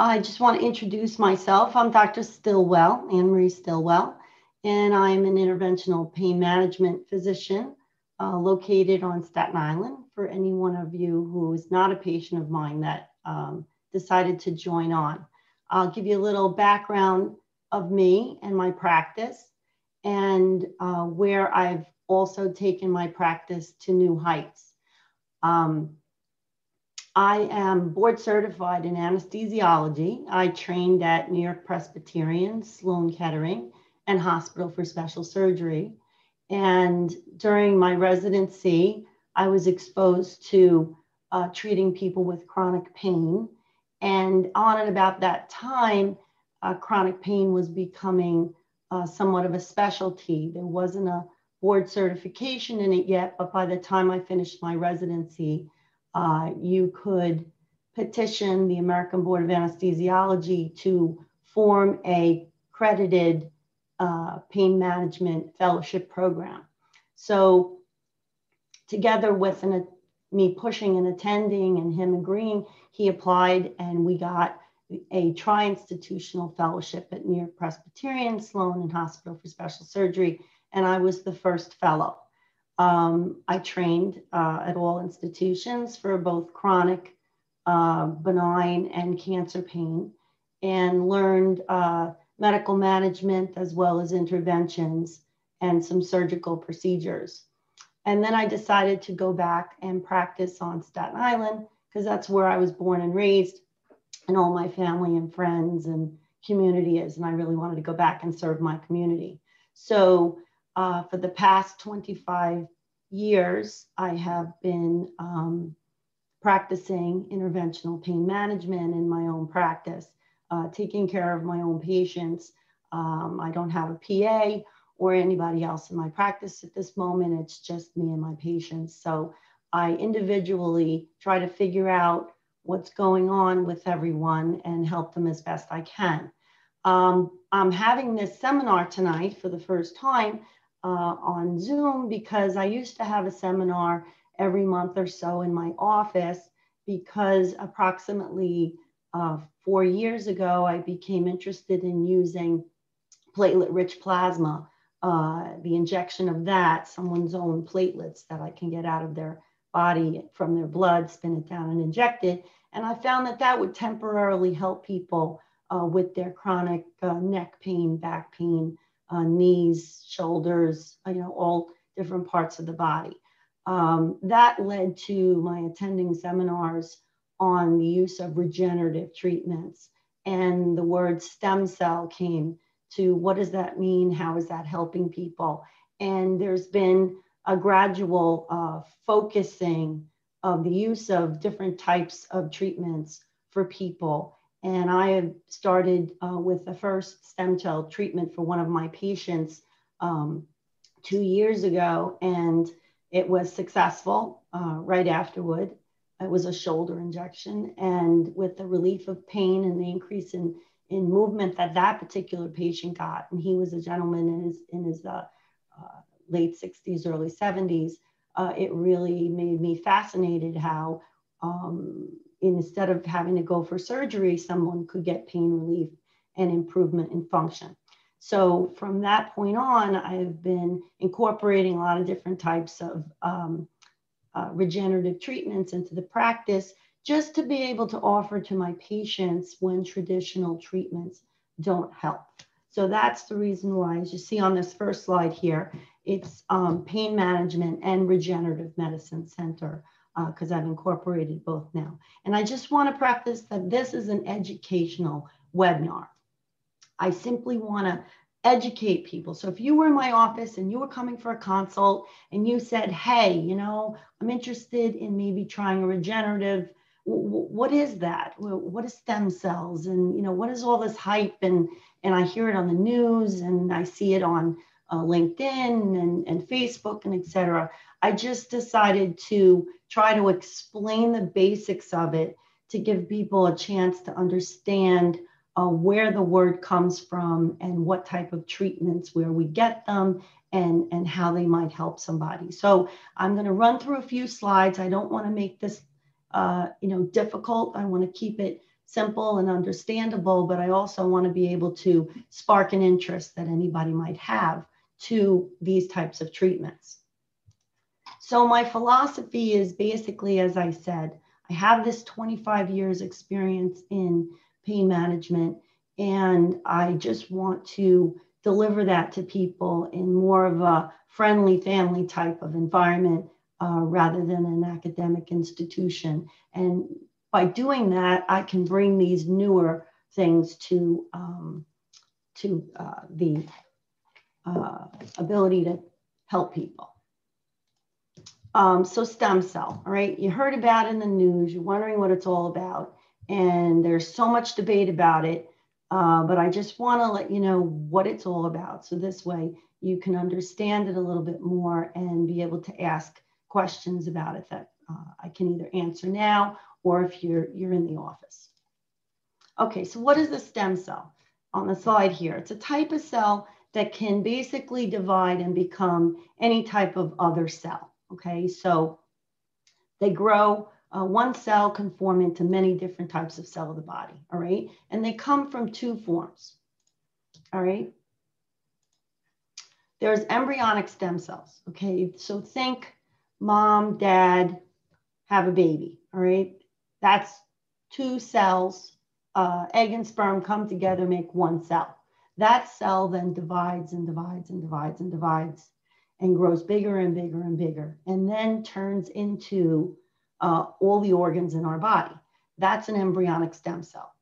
I just want to introduce myself. I'm Dr. Stillwell, Anne Marie Stillwell, and I'm an interventional pain management physician uh, located on Staten Island. For any one of you who is not a patient of mine that um, decided to join on, I'll give you a little background of me and my practice and uh, where I've also taken my practice to new heights. Um, I am board certified in anesthesiology. I trained at New York Presbyterian, Sloan Kettering, and Hospital for Special Surgery. And during my residency, I was exposed to uh, treating people with chronic pain. And on and about that time, uh, chronic pain was becoming uh, somewhat of a specialty. There wasn't a board certification in it yet, but by the time I finished my residency, uh, you could petition the American Board of Anesthesiology to form a credited uh, pain management fellowship program. So, together with an, me pushing and attending and him agreeing, he applied and we got a tri institutional fellowship at New York Presbyterian, Sloan, and Hospital for Special Surgery. And I was the first fellow. Um, I trained uh, at all institutions for both chronic, uh, benign, and cancer pain, and learned uh, medical management as well as interventions and some surgical procedures. And then I decided to go back and practice on Staten Island because that's where I was born and raised, and all my family and friends and community is. And I really wanted to go back and serve my community. So uh, for the past 25 years, I have been um, practicing interventional pain management in my own practice, uh, taking care of my own patients. Um, I don't have a PA or anybody else in my practice at this moment. It's just me and my patients. So I individually try to figure out what's going on with everyone and help them as best I can. Um, I'm having this seminar tonight for the first time uh, on Zoom because I used to have a seminar every month or so in my office because approximately uh, four years ago, I became interested in using platelet rich plasma, uh, the injection of that, someone's own platelets that I can get out of their body from their blood, spin it down and inject it. And I found that that would temporarily help people uh, with their chronic uh, neck pain, back pain, uh, knees, shoulders, you know, all different parts of the body. Um, that led to my attending seminars on the use of regenerative treatments. And the word stem cell came to what does that mean? How is that helping people? And there's been a gradual uh, focusing of the use of different types of treatments for people and I have started uh, with the first stem cell treatment for one of my patients um, two years ago, and it was successful uh, right afterward. It was a shoulder injection, and with the relief of pain and the increase in, in movement that that particular patient got, and he was a gentleman in his, in his uh, uh late 60s, early 70s, uh, it really made me fascinated how um, instead of having to go for surgery, someone could get pain relief and improvement in function. So from that point on, I've been incorporating a lot of different types of um, uh, regenerative treatments into the practice just to be able to offer to my patients when traditional treatments don't help. So that's the reason why, as you see on this first slide here, it's um, Pain Management and Regenerative Medicine Center because uh, I've incorporated both now. And I just want to preface that this is an educational webinar. I simply want to educate people. So if you were in my office and you were coming for a consult and you said, hey, you know, I'm interested in maybe trying a regenerative, what is that? What is stem cells? And, you know, what is all this hype? And, and I hear it on the news and I see it on uh, LinkedIn and, and Facebook and etc. I just decided to try to explain the basics of it to give people a chance to understand uh, where the word comes from and what type of treatments, where we get them, and, and how they might help somebody. So I'm going to run through a few slides. I don't want to make this uh, you know, difficult. I want to keep it simple and understandable, but I also want to be able to spark an interest that anybody might have to these types of treatments. So my philosophy is basically, as I said, I have this 25 years experience in pain management, and I just want to deliver that to people in more of a friendly family type of environment uh, rather than an academic institution. And by doing that, I can bring these newer things to um, to uh, the uh, ability to help people. Um, so stem cell, all right? You heard about in the news. You're wondering what it's all about, and there's so much debate about it. Uh, but I just want to let you know what it's all about. So this way you can understand it a little bit more and be able to ask questions about it that uh, I can either answer now or if you're, you're in the office. Okay, so what is a stem cell? On the slide here, it's a type of cell that can basically divide and become any type of other cell. Okay, so they grow, uh, one cell can form into many different types of cell of the body. All right, and they come from two forms. All right, there's embryonic stem cells. Okay, so think mom, dad have a baby. All right, that's two cells, uh, egg and sperm come together, make one cell. That cell then divides and divides and divides and divides and grows bigger and bigger and bigger, and then turns into uh, all the organs in our body. That's an embryonic stem cell.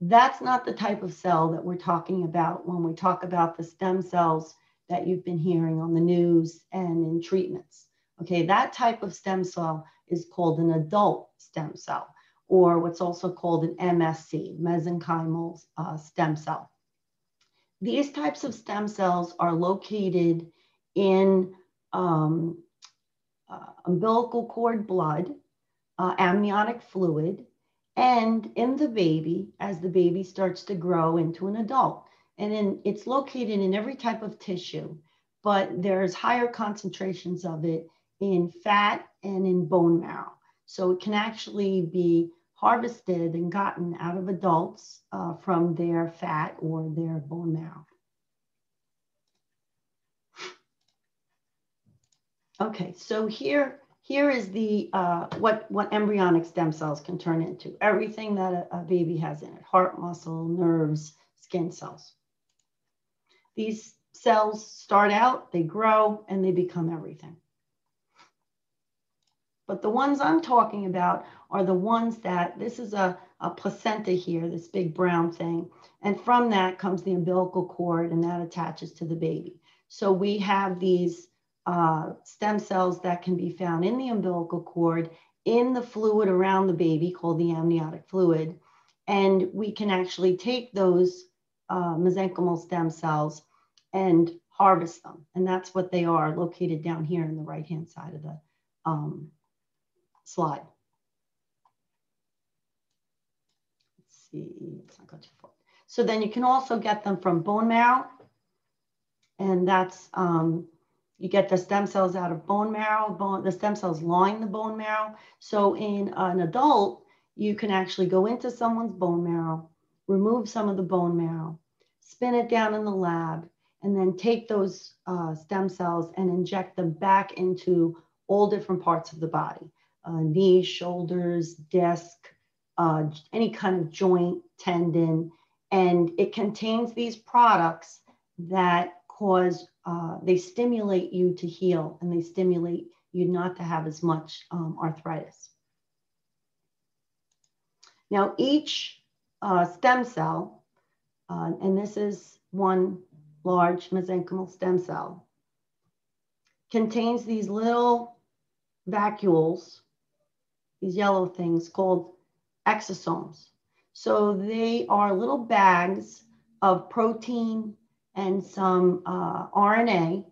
That's not the type of cell that we're talking about when we talk about the stem cells that you've been hearing on the news and in treatments. Okay, that type of stem cell is called an adult stem cell or what's also called an MSC, mesenchymal uh, stem cell. These types of stem cells are located in um, uh, umbilical cord blood, uh, amniotic fluid, and in the baby as the baby starts to grow into an adult. And then it's located in every type of tissue, but there's higher concentrations of it in fat and in bone marrow. So it can actually be harvested and gotten out of adults uh, from their fat or their bone marrow. Okay, so here, here is the uh, what, what embryonic stem cells can turn into. Everything that a, a baby has in it, heart muscle, nerves, skin cells. These cells start out, they grow, and they become everything. But the ones I'm talking about are the ones that this is a, a placenta here, this big brown thing. And from that comes the umbilical cord, and that attaches to the baby. So we have these uh, stem cells that can be found in the umbilical cord, in the fluid around the baby called the amniotic fluid. And we can actually take those uh, mesenchymal stem cells and harvest them. And that's what they are located down here in the right-hand side of the um, slide. Let's see, let's not go too far. So then you can also get them from bone marrow. And that's, um, you get the stem cells out of bone marrow, bone, the stem cells line the bone marrow. So in an adult, you can actually go into someone's bone marrow, remove some of the bone marrow, spin it down in the lab, and then take those uh, stem cells and inject them back into all different parts of the body uh, knees, shoulders, disc, uh, any kind of joint, tendon. And it contains these products that cause, uh, they stimulate you to heal and they stimulate you not to have as much um, arthritis. Now, each uh, stem cell, uh, and this is one large mesenchymal stem cell, contains these little vacuoles these yellow things called exosomes. So they are little bags of protein and some uh, RNA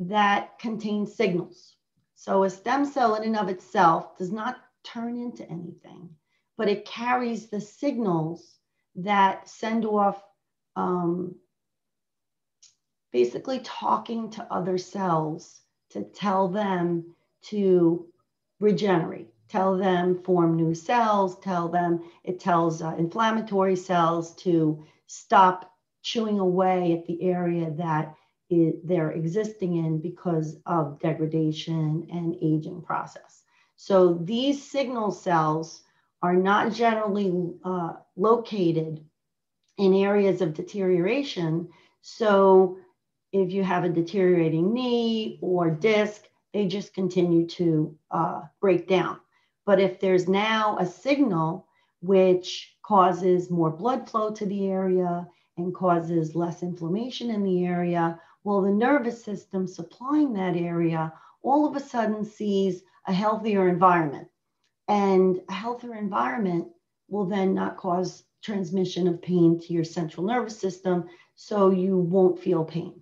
that contain signals. So a stem cell in and of itself does not turn into anything, but it carries the signals that send off um, basically talking to other cells to tell them to regenerate tell them form new cells, tell them, it tells uh, inflammatory cells to stop chewing away at the area that it, they're existing in because of degradation and aging process. So these signal cells are not generally uh, located in areas of deterioration. So if you have a deteriorating knee or disc, they just continue to uh, break down. But if there's now a signal which causes more blood flow to the area and causes less inflammation in the area, well, the nervous system supplying that area all of a sudden sees a healthier environment. And a healthier environment will then not cause transmission of pain to your central nervous system, so you won't feel pain.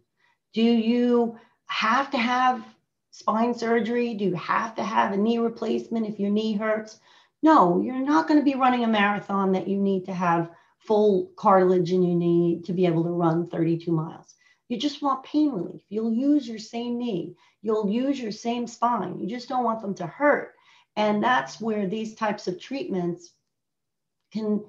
Do you have to have spine surgery? Do you have to have a knee replacement if your knee hurts? No, you're not going to be running a marathon that you need to have full cartilage in your knee to be able to run 32 miles. You just want pain relief. You'll use your same knee. You'll use your same spine. You just don't want them to hurt. And that's where these types of treatments can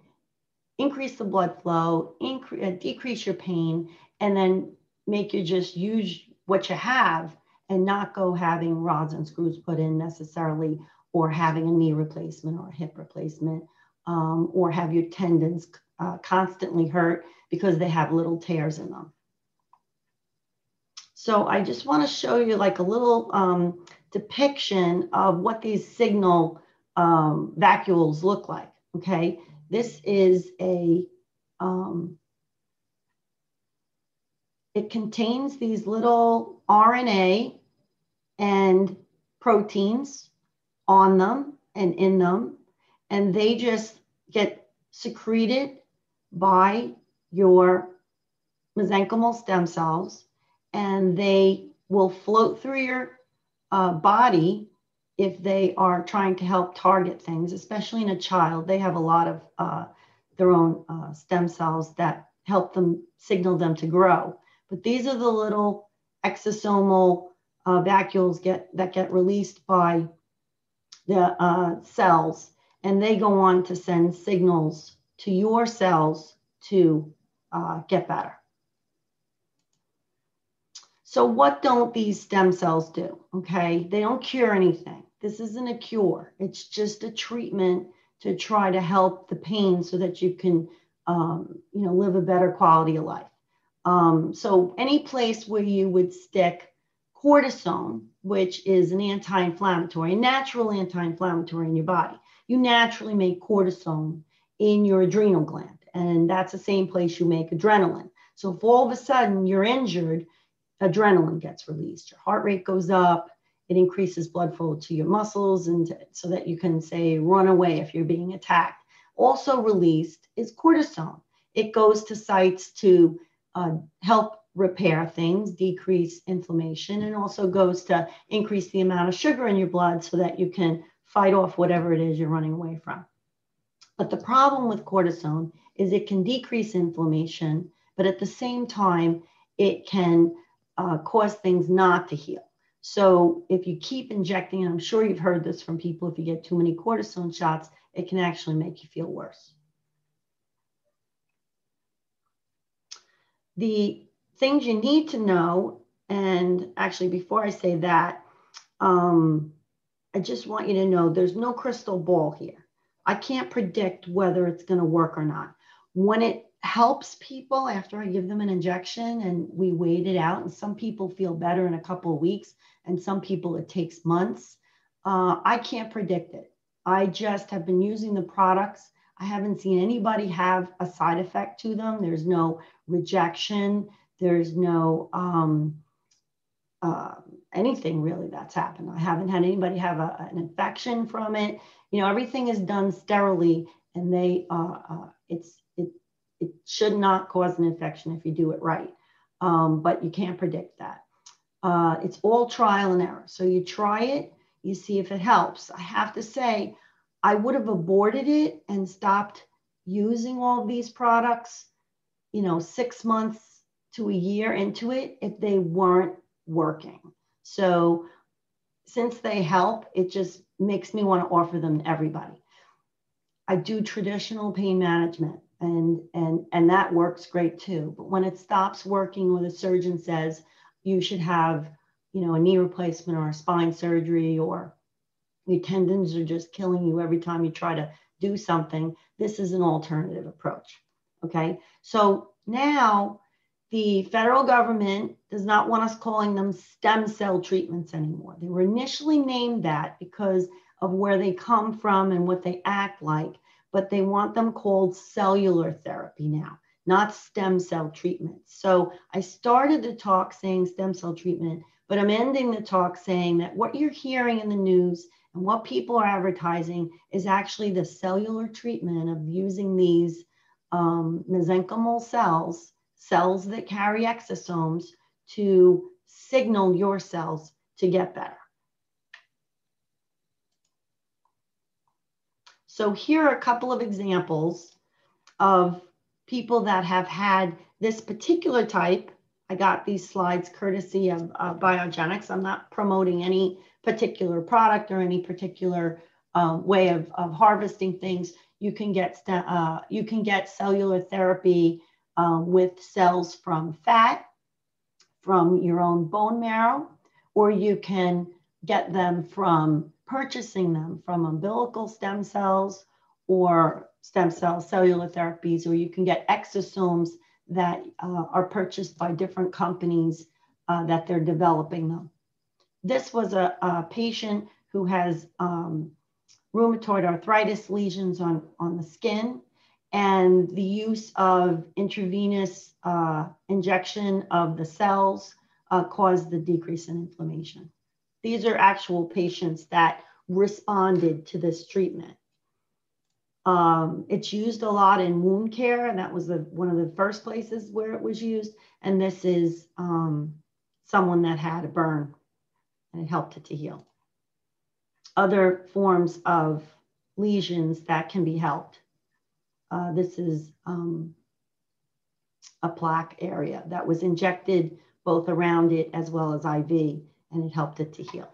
increase the blood flow, increase, uh, decrease your pain, and then make you just use what you have and not go having rods and screws put in necessarily, or having a knee replacement or a hip replacement, um, or have your tendons uh, constantly hurt because they have little tears in them. So I just want to show you like a little um, depiction of what these signal um, vacuoles look like. Okay, this is a, um, it contains these little RNA and proteins on them and in them, and they just get secreted by your mesenchymal stem cells and they will float through your uh, body if they are trying to help target things, especially in a child. They have a lot of uh, their own uh, stem cells that help them signal them to grow. But these are the little exosomal uh, vacuoles get, that get released by the uh, cells, and they go on to send signals to your cells to uh, get better. So, what don't these stem cells do? Okay, they don't cure anything. This isn't a cure, it's just a treatment to try to help the pain so that you can, um, you know, live a better quality of life. Um, so, any place where you would stick cortisone, which is an anti inflammatory, a natural anti inflammatory in your body, you naturally make cortisone in your adrenal gland. And that's the same place you make adrenaline. So, if all of a sudden you're injured, adrenaline gets released. Your heart rate goes up. It increases blood flow to your muscles, and to, so that you can say run away if you're being attacked. Also released is cortisone. It goes to sites to uh, help repair things, decrease inflammation, and also goes to increase the amount of sugar in your blood so that you can fight off whatever it is you're running away from. But the problem with cortisone is it can decrease inflammation, but at the same time, it can uh, cause things not to heal. So if you keep injecting, and I'm sure you've heard this from people, if you get too many cortisone shots, it can actually make you feel worse. The things you need to know, and actually before I say that, um, I just want you to know there's no crystal ball here. I can't predict whether it's going to work or not. When it helps people after I give them an injection and we wait it out. And some people feel better in a couple of weeks, and some people it takes months. Uh, I can't predict it. I just have been using the products. I haven't seen anybody have a side effect to them. There's no rejection. There's no um, uh, anything really that's happened. I haven't had anybody have a, an infection from it. You know, everything is done sterilely, and they uh, uh it's it should not cause an infection if you do it right, um, but you can't predict that. Uh, it's all trial and error. So you try it, you see if it helps. I have to say, I would have aborted it and stopped using all these products, you know, six months to a year into it if they weren't working. So since they help, it just makes me want to offer them to everybody. I do traditional pain management and and and that works great too. But when it stops working or the surgeon says you should have, you know, a knee replacement or a spine surgery or your tendons are just killing you every time you try to do something, this is an alternative approach. Okay. So now the federal government does not want us calling them stem cell treatments anymore. They were initially named that because of where they come from and what they act like, but they want them called cellular therapy now, not stem cell treatment. So I started the talk saying stem cell treatment, but I'm ending the talk saying that what you're hearing in the news and what people are advertising is actually the cellular treatment of using these um, mesenchymal cells, cells that carry exosomes, to signal your cells to get better. So here are a couple of examples of people that have had this particular type. I got these slides courtesy of uh, Biogenics. I'm not promoting any particular product or any particular um, way of, of harvesting things you can get uh, you can get cellular therapy um, with cells from fat, from your own bone marrow, or you can get them from purchasing them from umbilical stem cells or stem cell cellular therapies, or you can get exosomes that uh, are purchased by different companies uh, that they're developing them. This was a, a patient who has um, rheumatoid arthritis lesions on, on the skin, and the use of intravenous uh, injection of the cells uh, caused the decrease in inflammation. These are actual patients that responded to this treatment. Um, it's used a lot in wound care, and that was the, one of the first places where it was used. And this is um, someone that had a burn, and it helped it to heal other forms of lesions that can be helped. Uh, this is um, a plaque area that was injected both around it as well as IV, and it helped it to heal.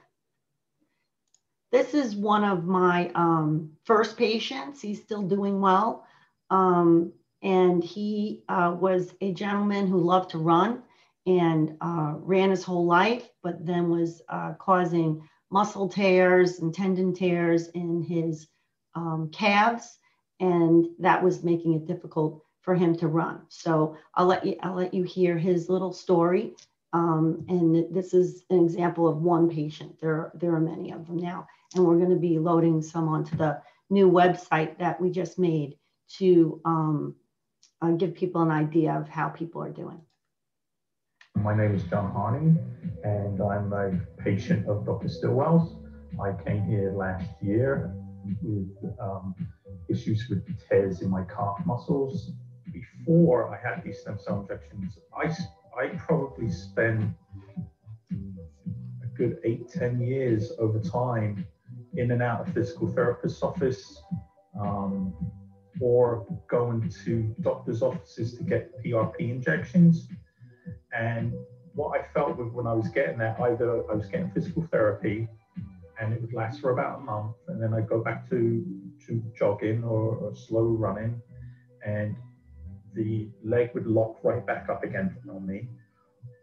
This is one of my um, first patients. He's still doing well. Um, and he uh, was a gentleman who loved to run and uh, ran his whole life, but then was uh, causing muscle tears and tendon tears in his um, calves, and that was making it difficult for him to run. So I'll let you I'll let you hear his little story. Um, and this is an example of one patient. There, there are many of them now, and we're going to be loading some onto the new website that we just made to um, uh, give people an idea of how people are doing. My name is John Harney, and I'm a patient of Dr. Stillwell's. I came here last year with um, issues with tears in my calf muscles. Before I had these stem cell injections, I, I probably spent a good eight, 10 years over time in and out of physical therapist's office um, or going to doctor's offices to get PRP injections. And what I felt with when I was getting that, either I was getting physical therapy and it would last for about a month, and then I'd go back to, to jogging or, or slow running, and the leg would lock right back up again on me.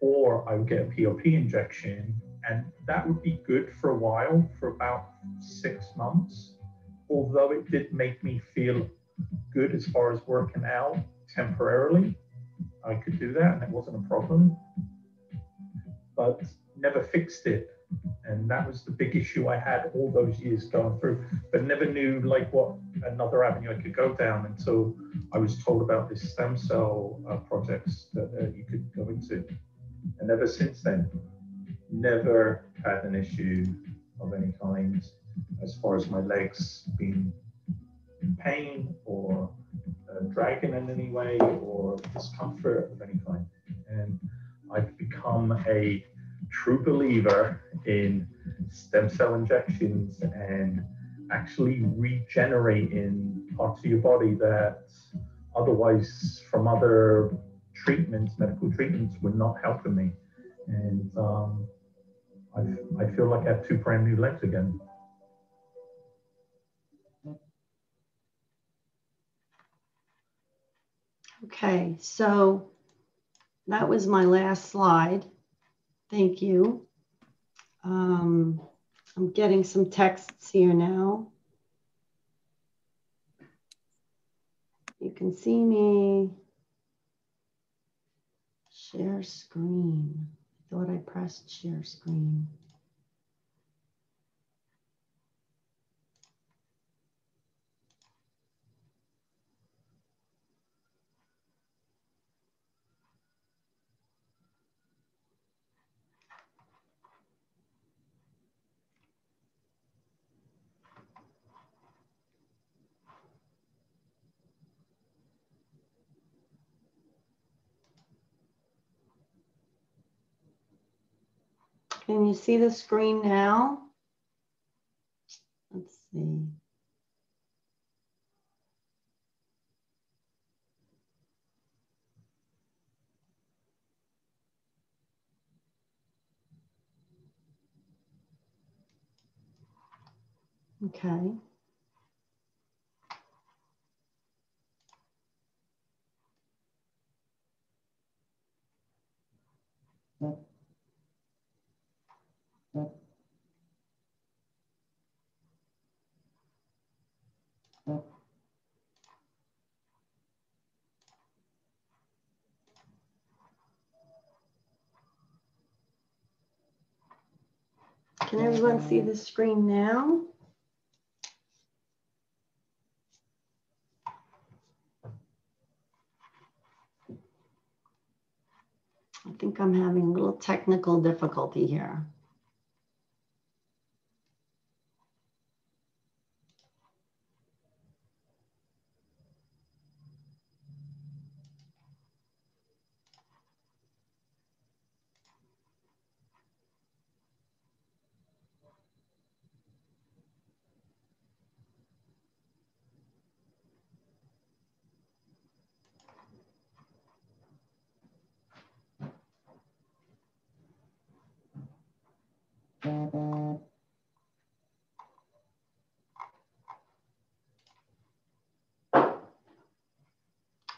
Or I would get a PRP injection, and that would be good for a while, for about six months. Although it did make me feel good as far as working out temporarily, I could do that and it wasn't a problem, but never fixed it. And that was the big issue I had all those years going through, but never knew like what another avenue I could go down until I was told about this stem cell uh, projects that uh, you could go into. And ever since then, never had an issue of any kind as far as my legs being in pain or uh, dragging in any way or discomfort of any kind. And I've become a true believer in stem cell injections and actually regenerating parts of your body that otherwise from other treatments, medical treatments, were not helping me. And um, I, I feel like I have two brand new legs again. Okay, so that was my last slide. Thank you. Um, I'm getting some texts here now. You can see me. Share screen. I thought I pressed share screen. Can you see the screen now? Let's see. Okay. Can everyone see the screen now? I think I'm having a little technical difficulty here.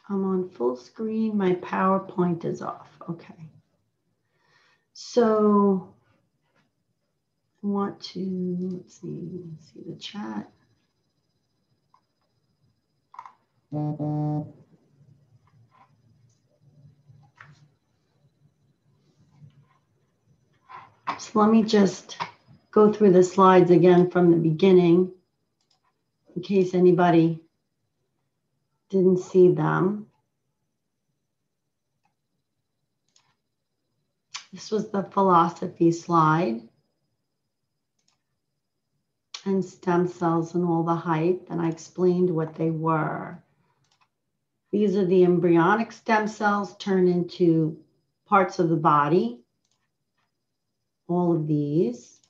I'm on full screen. My PowerPoint is off. Okay. So I want to, let's see, let's see the chat. So let me just go through the slides again from the beginning in case anybody didn't see them. This was the philosophy slide and stem cells and all the hype, and I explained what they were. These are the embryonic stem cells turned into parts of the body, all of these.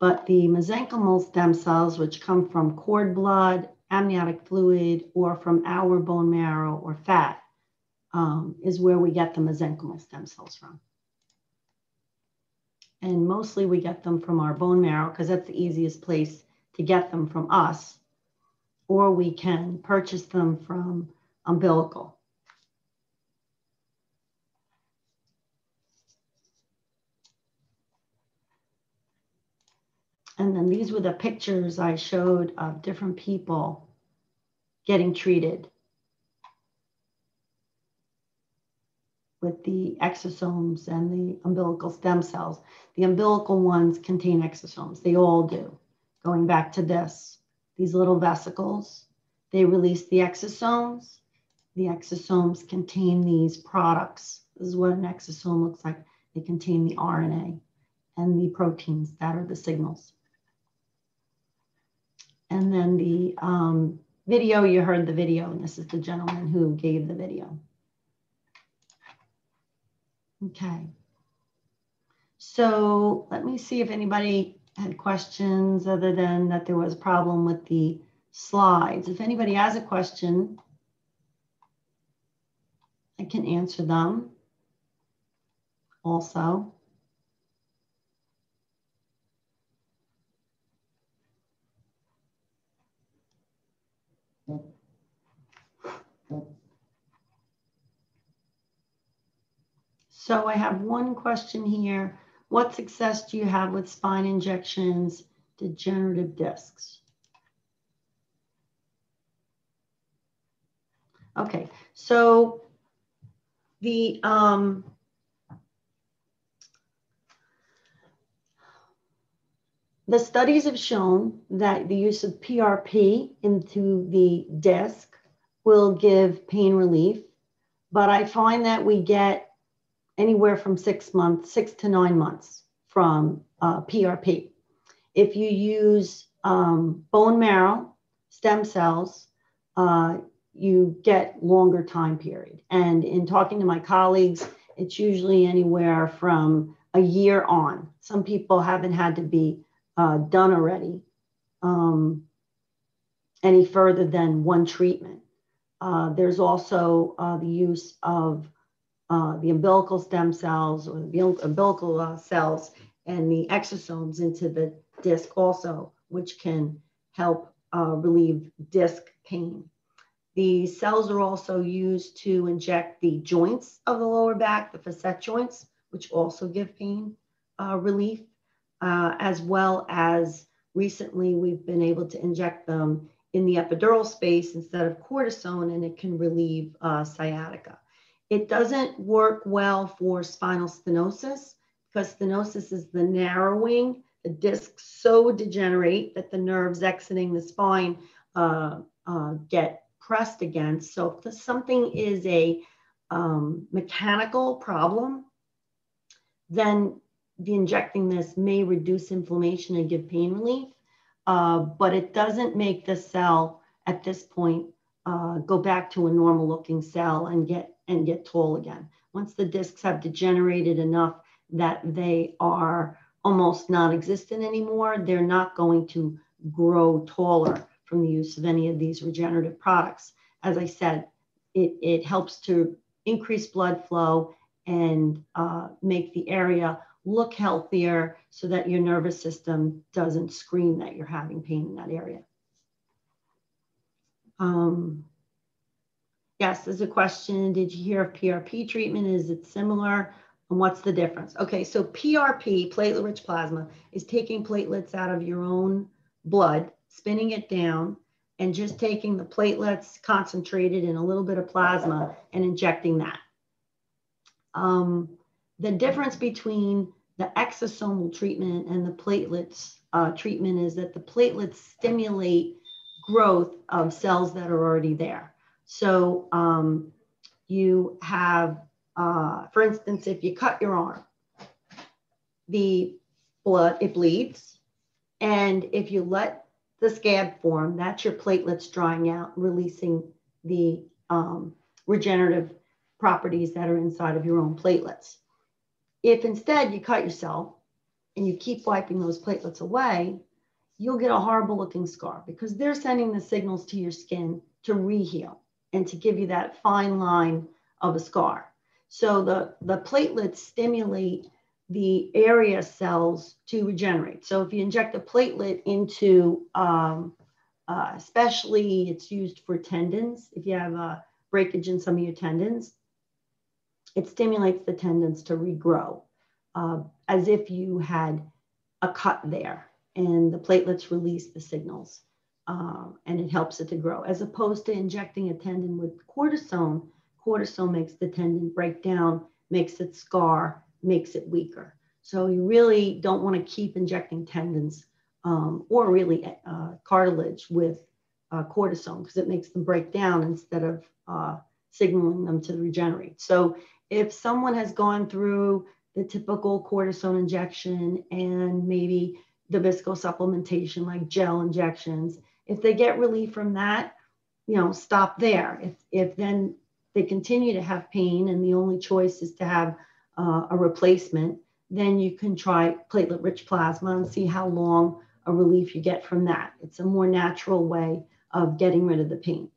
But the mesenchymal stem cells, which come from cord blood amniotic fluid or from our bone marrow or fat um, is where we get the mesenchymal stem cells from. And mostly we get them from our bone marrow because that's the easiest place to get them from us. Or we can purchase them from umbilical. And then these were the pictures I showed of different people getting treated with the exosomes and the umbilical stem cells. The umbilical ones contain exosomes, they all do. Going back to this, these little vesicles, they release the exosomes. The exosomes contain these products. This is what an exosome looks like. They contain the RNA and the proteins that are the signals. And then the um, video, you heard the video, and this is the gentleman who gave the video. Okay. So let me see if anybody had questions other than that there was a problem with the slides. If anybody has a question, I can answer them also. So I have one question here. What success do you have with spine injections, degenerative discs? Okay, so the um, the studies have shown that the use of PRP into the disc will give pain relief, but I find that we get anywhere from six months, six to nine months from uh, PRP. If you use um, bone marrow, stem cells, uh, you get longer time period. And in talking to my colleagues, it's usually anywhere from a year on. Some people haven't had to be uh, done already um, any further than one treatment. Uh, there's also uh, the use of uh, the umbilical stem cells or the umbilical uh, cells and the exosomes into the disc also, which can help uh, relieve disc pain. The cells are also used to inject the joints of the lower back, the facet joints, which also give pain uh, relief, uh, as well as recently we've been able to inject them in the epidural space instead of cortisone, and it can relieve sciatica. It doesn't work well for spinal stenosis because stenosis is the narrowing. The discs so degenerate that the nerves exiting the spine uh, uh, get pressed against. So if something is a um, mechanical problem, then the injecting this may reduce inflammation and give pain relief, uh, but it doesn't make the cell at this point uh, go back to a normal looking cell and get and get tall again. Once the discs have degenerated enough that they are almost non-existent anymore, they're not going to grow taller from the use of any of these regenerative products. As I said, it, it helps to increase blood flow and uh, make the area look healthier so that your nervous system doesn't scream that you're having pain in that area. Um, yes, there's a question. Did you hear of PRP treatment? Is it similar? And what's the difference? Okay, so PRP, platelet rich plasma, is taking platelets out of your own blood spinning it down, and just taking the platelets concentrated in a little bit of plasma and injecting that. Um, the difference between the exosomal treatment and the platelets uh, treatment is that the platelets stimulate growth of cells that are already there. So um, you have, uh, for instance, if you cut your arm, the blood, it bleeds. And if you let the scab form, that's your platelets drying out, releasing the um, regenerative properties that are inside of your own platelets. If instead you cut yourself and you keep wiping those platelets away, you'll get a horrible looking scar because they're sending the signals to your skin to reheal and to give you that fine line of a scar. So the, the platelets stimulate the area cells to regenerate. So if you inject a platelet into, um, uh, especially it's used for tendons, if you have a breakage in some of your tendons, it stimulates the tendons to regrow uh, as if you had a cut there and the platelets release the signals uh, and it helps it to grow as opposed to injecting a tendon with cortisone cortisone makes the tendon break down makes it scar makes it weaker. So you really don't want to keep injecting tendons um, or really uh, cartilage with uh, cortisone because it makes them break down instead of uh, signaling them to regenerate. So if someone has gone through the typical cortisone injection and maybe the visco supplementation like gel injections, if they get relief from that, you know, stop there. If, if then they continue to have pain and the only choice is to have uh, a replacement, then you can try platelet rich plasma and see how long a relief you get from that. It's a more natural way of getting rid of the pain.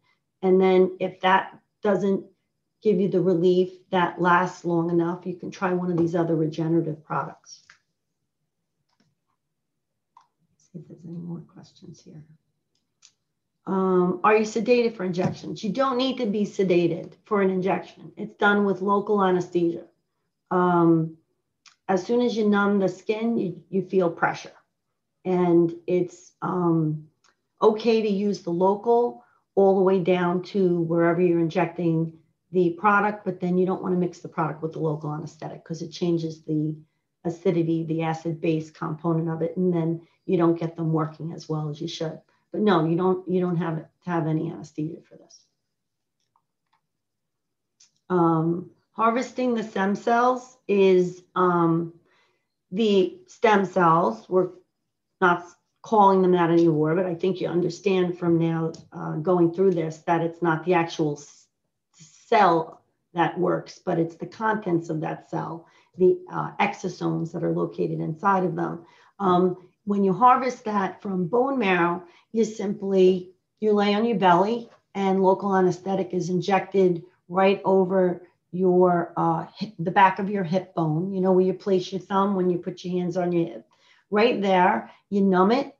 And then if that doesn't give you the relief that lasts long enough, you can try one of these other regenerative products. Let's see if there's any more questions here. Um, are you sedated for injections? You don't need to be sedated for an injection. It's done with local anesthesia. um, as soon as you numb the skin, you, you feel pressure. And it's um, okay to use the local all the way down to wherever you're injecting the product, but then you don't want to mix the product with the local anesthetic because it changes the acidity, the acid base component of it, and then you don't get them working as well as you should. But no, you don't you don't have to have any anesthesia for this. Um, harvesting the stem cells is um, the stem cells. We're not calling them that anymore, but I think you understand from now uh, going through this that it's not the actual cell that works, but it's the contents of that cell, the uh, exosomes that are located inside of them. Um, when you harvest that from bone marrow, you simply you lay on your belly and local anesthetic is injected right over your uh, hip, the back of your hip bone. You know where you place your thumb when you put your hands on your hip. Right there, you numb it,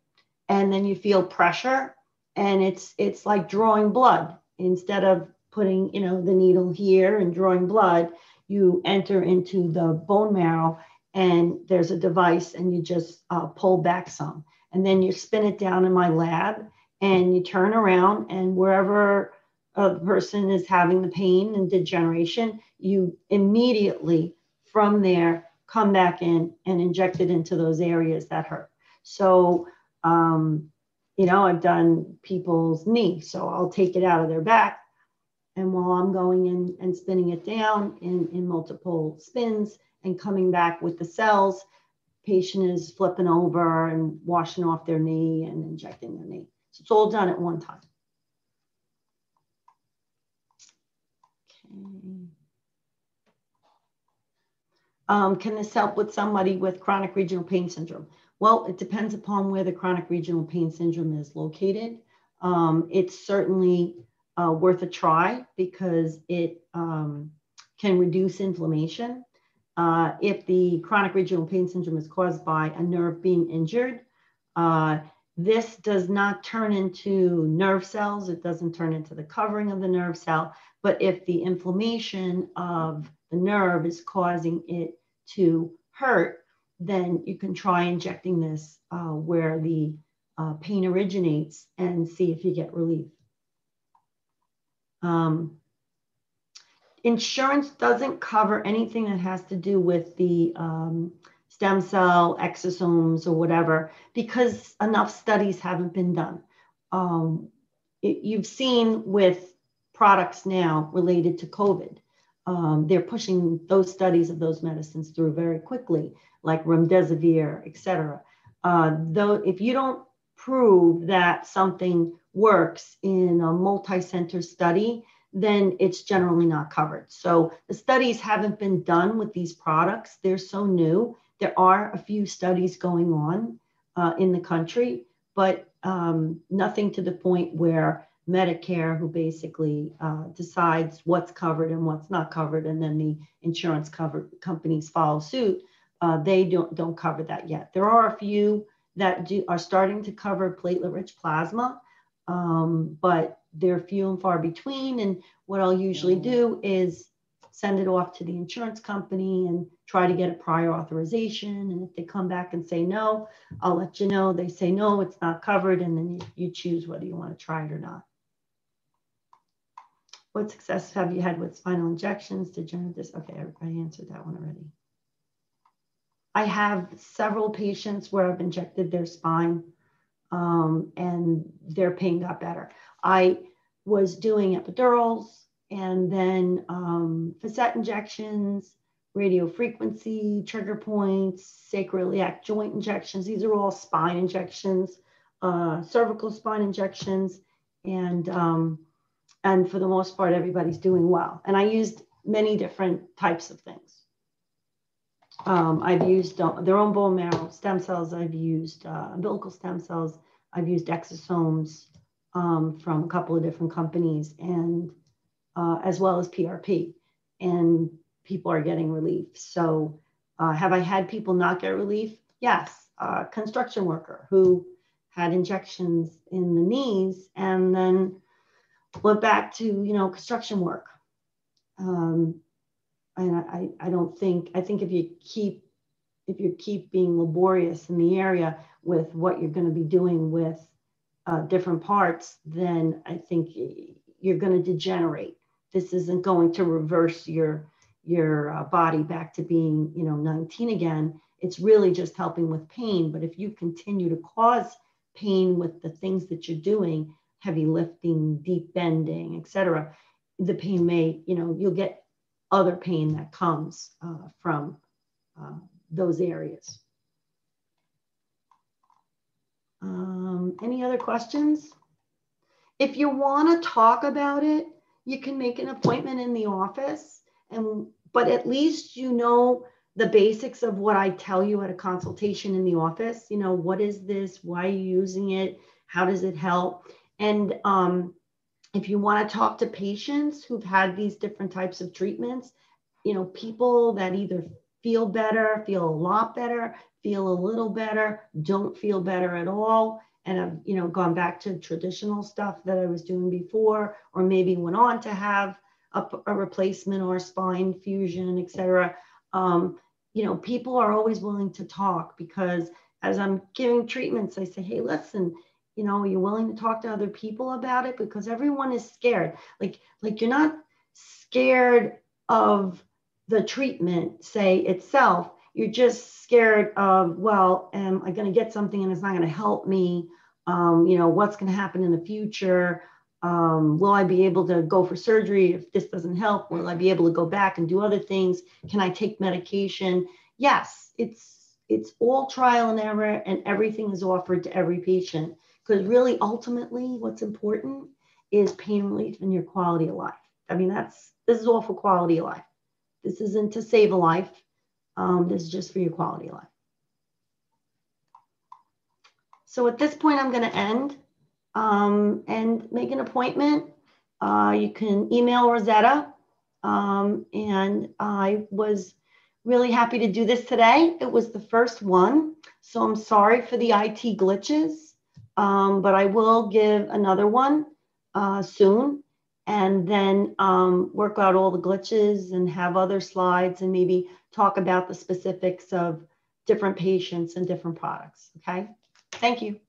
and then you feel pressure, and it's it's like drawing blood instead of putting you know the needle here and drawing blood. You enter into the bone marrow, and there's a device, and you just uh, pull back some, and then you spin it down in my lab, and you turn around, and wherever a person is having the pain and degeneration, you immediately from there come back in and inject it into those areas that hurt. So, um, you know, I've done people's knee, so I'll take it out of their back. And while I'm going in and spinning it down in, in multiple spins and coming back with the cells, patient is flipping over and washing off their knee and injecting their knee. So it's all done at one time. Um, can this help with somebody with chronic regional pain syndrome? Well, it depends upon where the chronic regional pain syndrome is located. Um, it's certainly uh, worth a try because it um, can reduce inflammation. Uh, if the chronic regional pain syndrome is caused by a nerve being injured, uh, this does not turn into nerve cells. It doesn't turn into the covering of the nerve cell. But if the inflammation of the nerve is causing it to hurt, then you can try injecting this uh, where the uh, pain originates and see if you get relief. Um, insurance doesn't cover anything that has to do with the um, stem cell exosomes or whatever because enough studies haven't been done. Um, it, you've seen with products now related to COVID um, they're pushing those studies of those medicines through very quickly, like remdesivir, et cetera. Uh, though, if you don't prove that something works in a multi-center study, then it's generally not covered. So the studies haven't been done with these products. They're so new. There are a few studies going on uh, in the country, but um, nothing to the point where Medicare, who basically uh, decides what's covered and what's not covered, and then the insurance cover companies follow suit. Uh, they don't don't cover that yet. There are a few that do, are starting to cover platelet-rich plasma, um, but they're few and far between. And what I'll usually do is send it off to the insurance company and try to get a prior authorization. And if they come back and say no, I'll let you know. They say no, it's not covered, and then you, you choose whether you want to try it or not. What success have you had with spinal injections? Did you this? Okay, I, I answered that one already. I have several patients where I've injected their spine um, and their pain got better. I was doing epidurals and then um, facet injections, radio frequency, trigger points, sacroiliac joint injections. These are all spine injections, uh, cervical spine injections, and um, and for the most part, everybody's doing well. And I used many different types of things. Um, I've used uh, their own bone marrow stem cells. I've used uh, umbilical stem cells. I've used exosomes um, from a couple of different companies, and uh, as well as PRP. And people are getting relief. So, uh, have I had people not get relief? Yes. Uh, construction worker who had injections in the knees and then went back to you know construction work um, and I, I don't think, I think if you keep, if you keep being laborious in the area with what you're going to be doing with uh, different parts, then I think you're going to degenerate. This isn't going to reverse your your uh, body back to being, you know, 19 again. It's really just helping with pain. But if you continue to cause pain with the things that you're doing, heavy lifting, deep bending, etc., the pain may, you know, you'll get other pain that comes uh, from uh, those areas. Um, any other questions? If you want to talk about it, you can make an appointment in the office and but at least you know the basics of what I tell you at a consultation in the office. You know, what is this? Why are you using it? How does it help? And um, if you want to talk to patients who've had these different types of treatments, you know, people that either feel better, feel a lot better, feel a little better, don't feel better at all, and have, you know, gone back to traditional stuff that I was doing before, or maybe went on to have a, a replacement or a spine fusion, et cetera. Um, you know, people are always willing to talk because as I'm giving treatments, I say, hey, listen, you know, are you willing to talk to other people about it? Because everyone is scared. Like, like you're not scared of the treatment, say itself. You're just scared of, well, am I going to get something and it's not going to help me? Um, you know, what's going to happen in the future? Um, will I be able to go for surgery if this doesn't help? Will I be able to go back and do other things? Can I take medication? Yes, it's it's all trial and error, and everything is offered to every patient. Because really, ultimately, what's important is pain relief and your quality of life. I mean, that's this is all for quality of life. This isn't to save a life. Um, this is just for your quality of life. So at this point, I'm going to end um, and make an appointment. Uh, you can email Rosetta. Um, and I was really happy to do this today. It was the first one. So I'm sorry for the IT glitches, um, but I will give another one uh, soon and then um, work out all the glitches and have other slides and maybe talk about the specifics of different patients and different products. Okay. Thank you.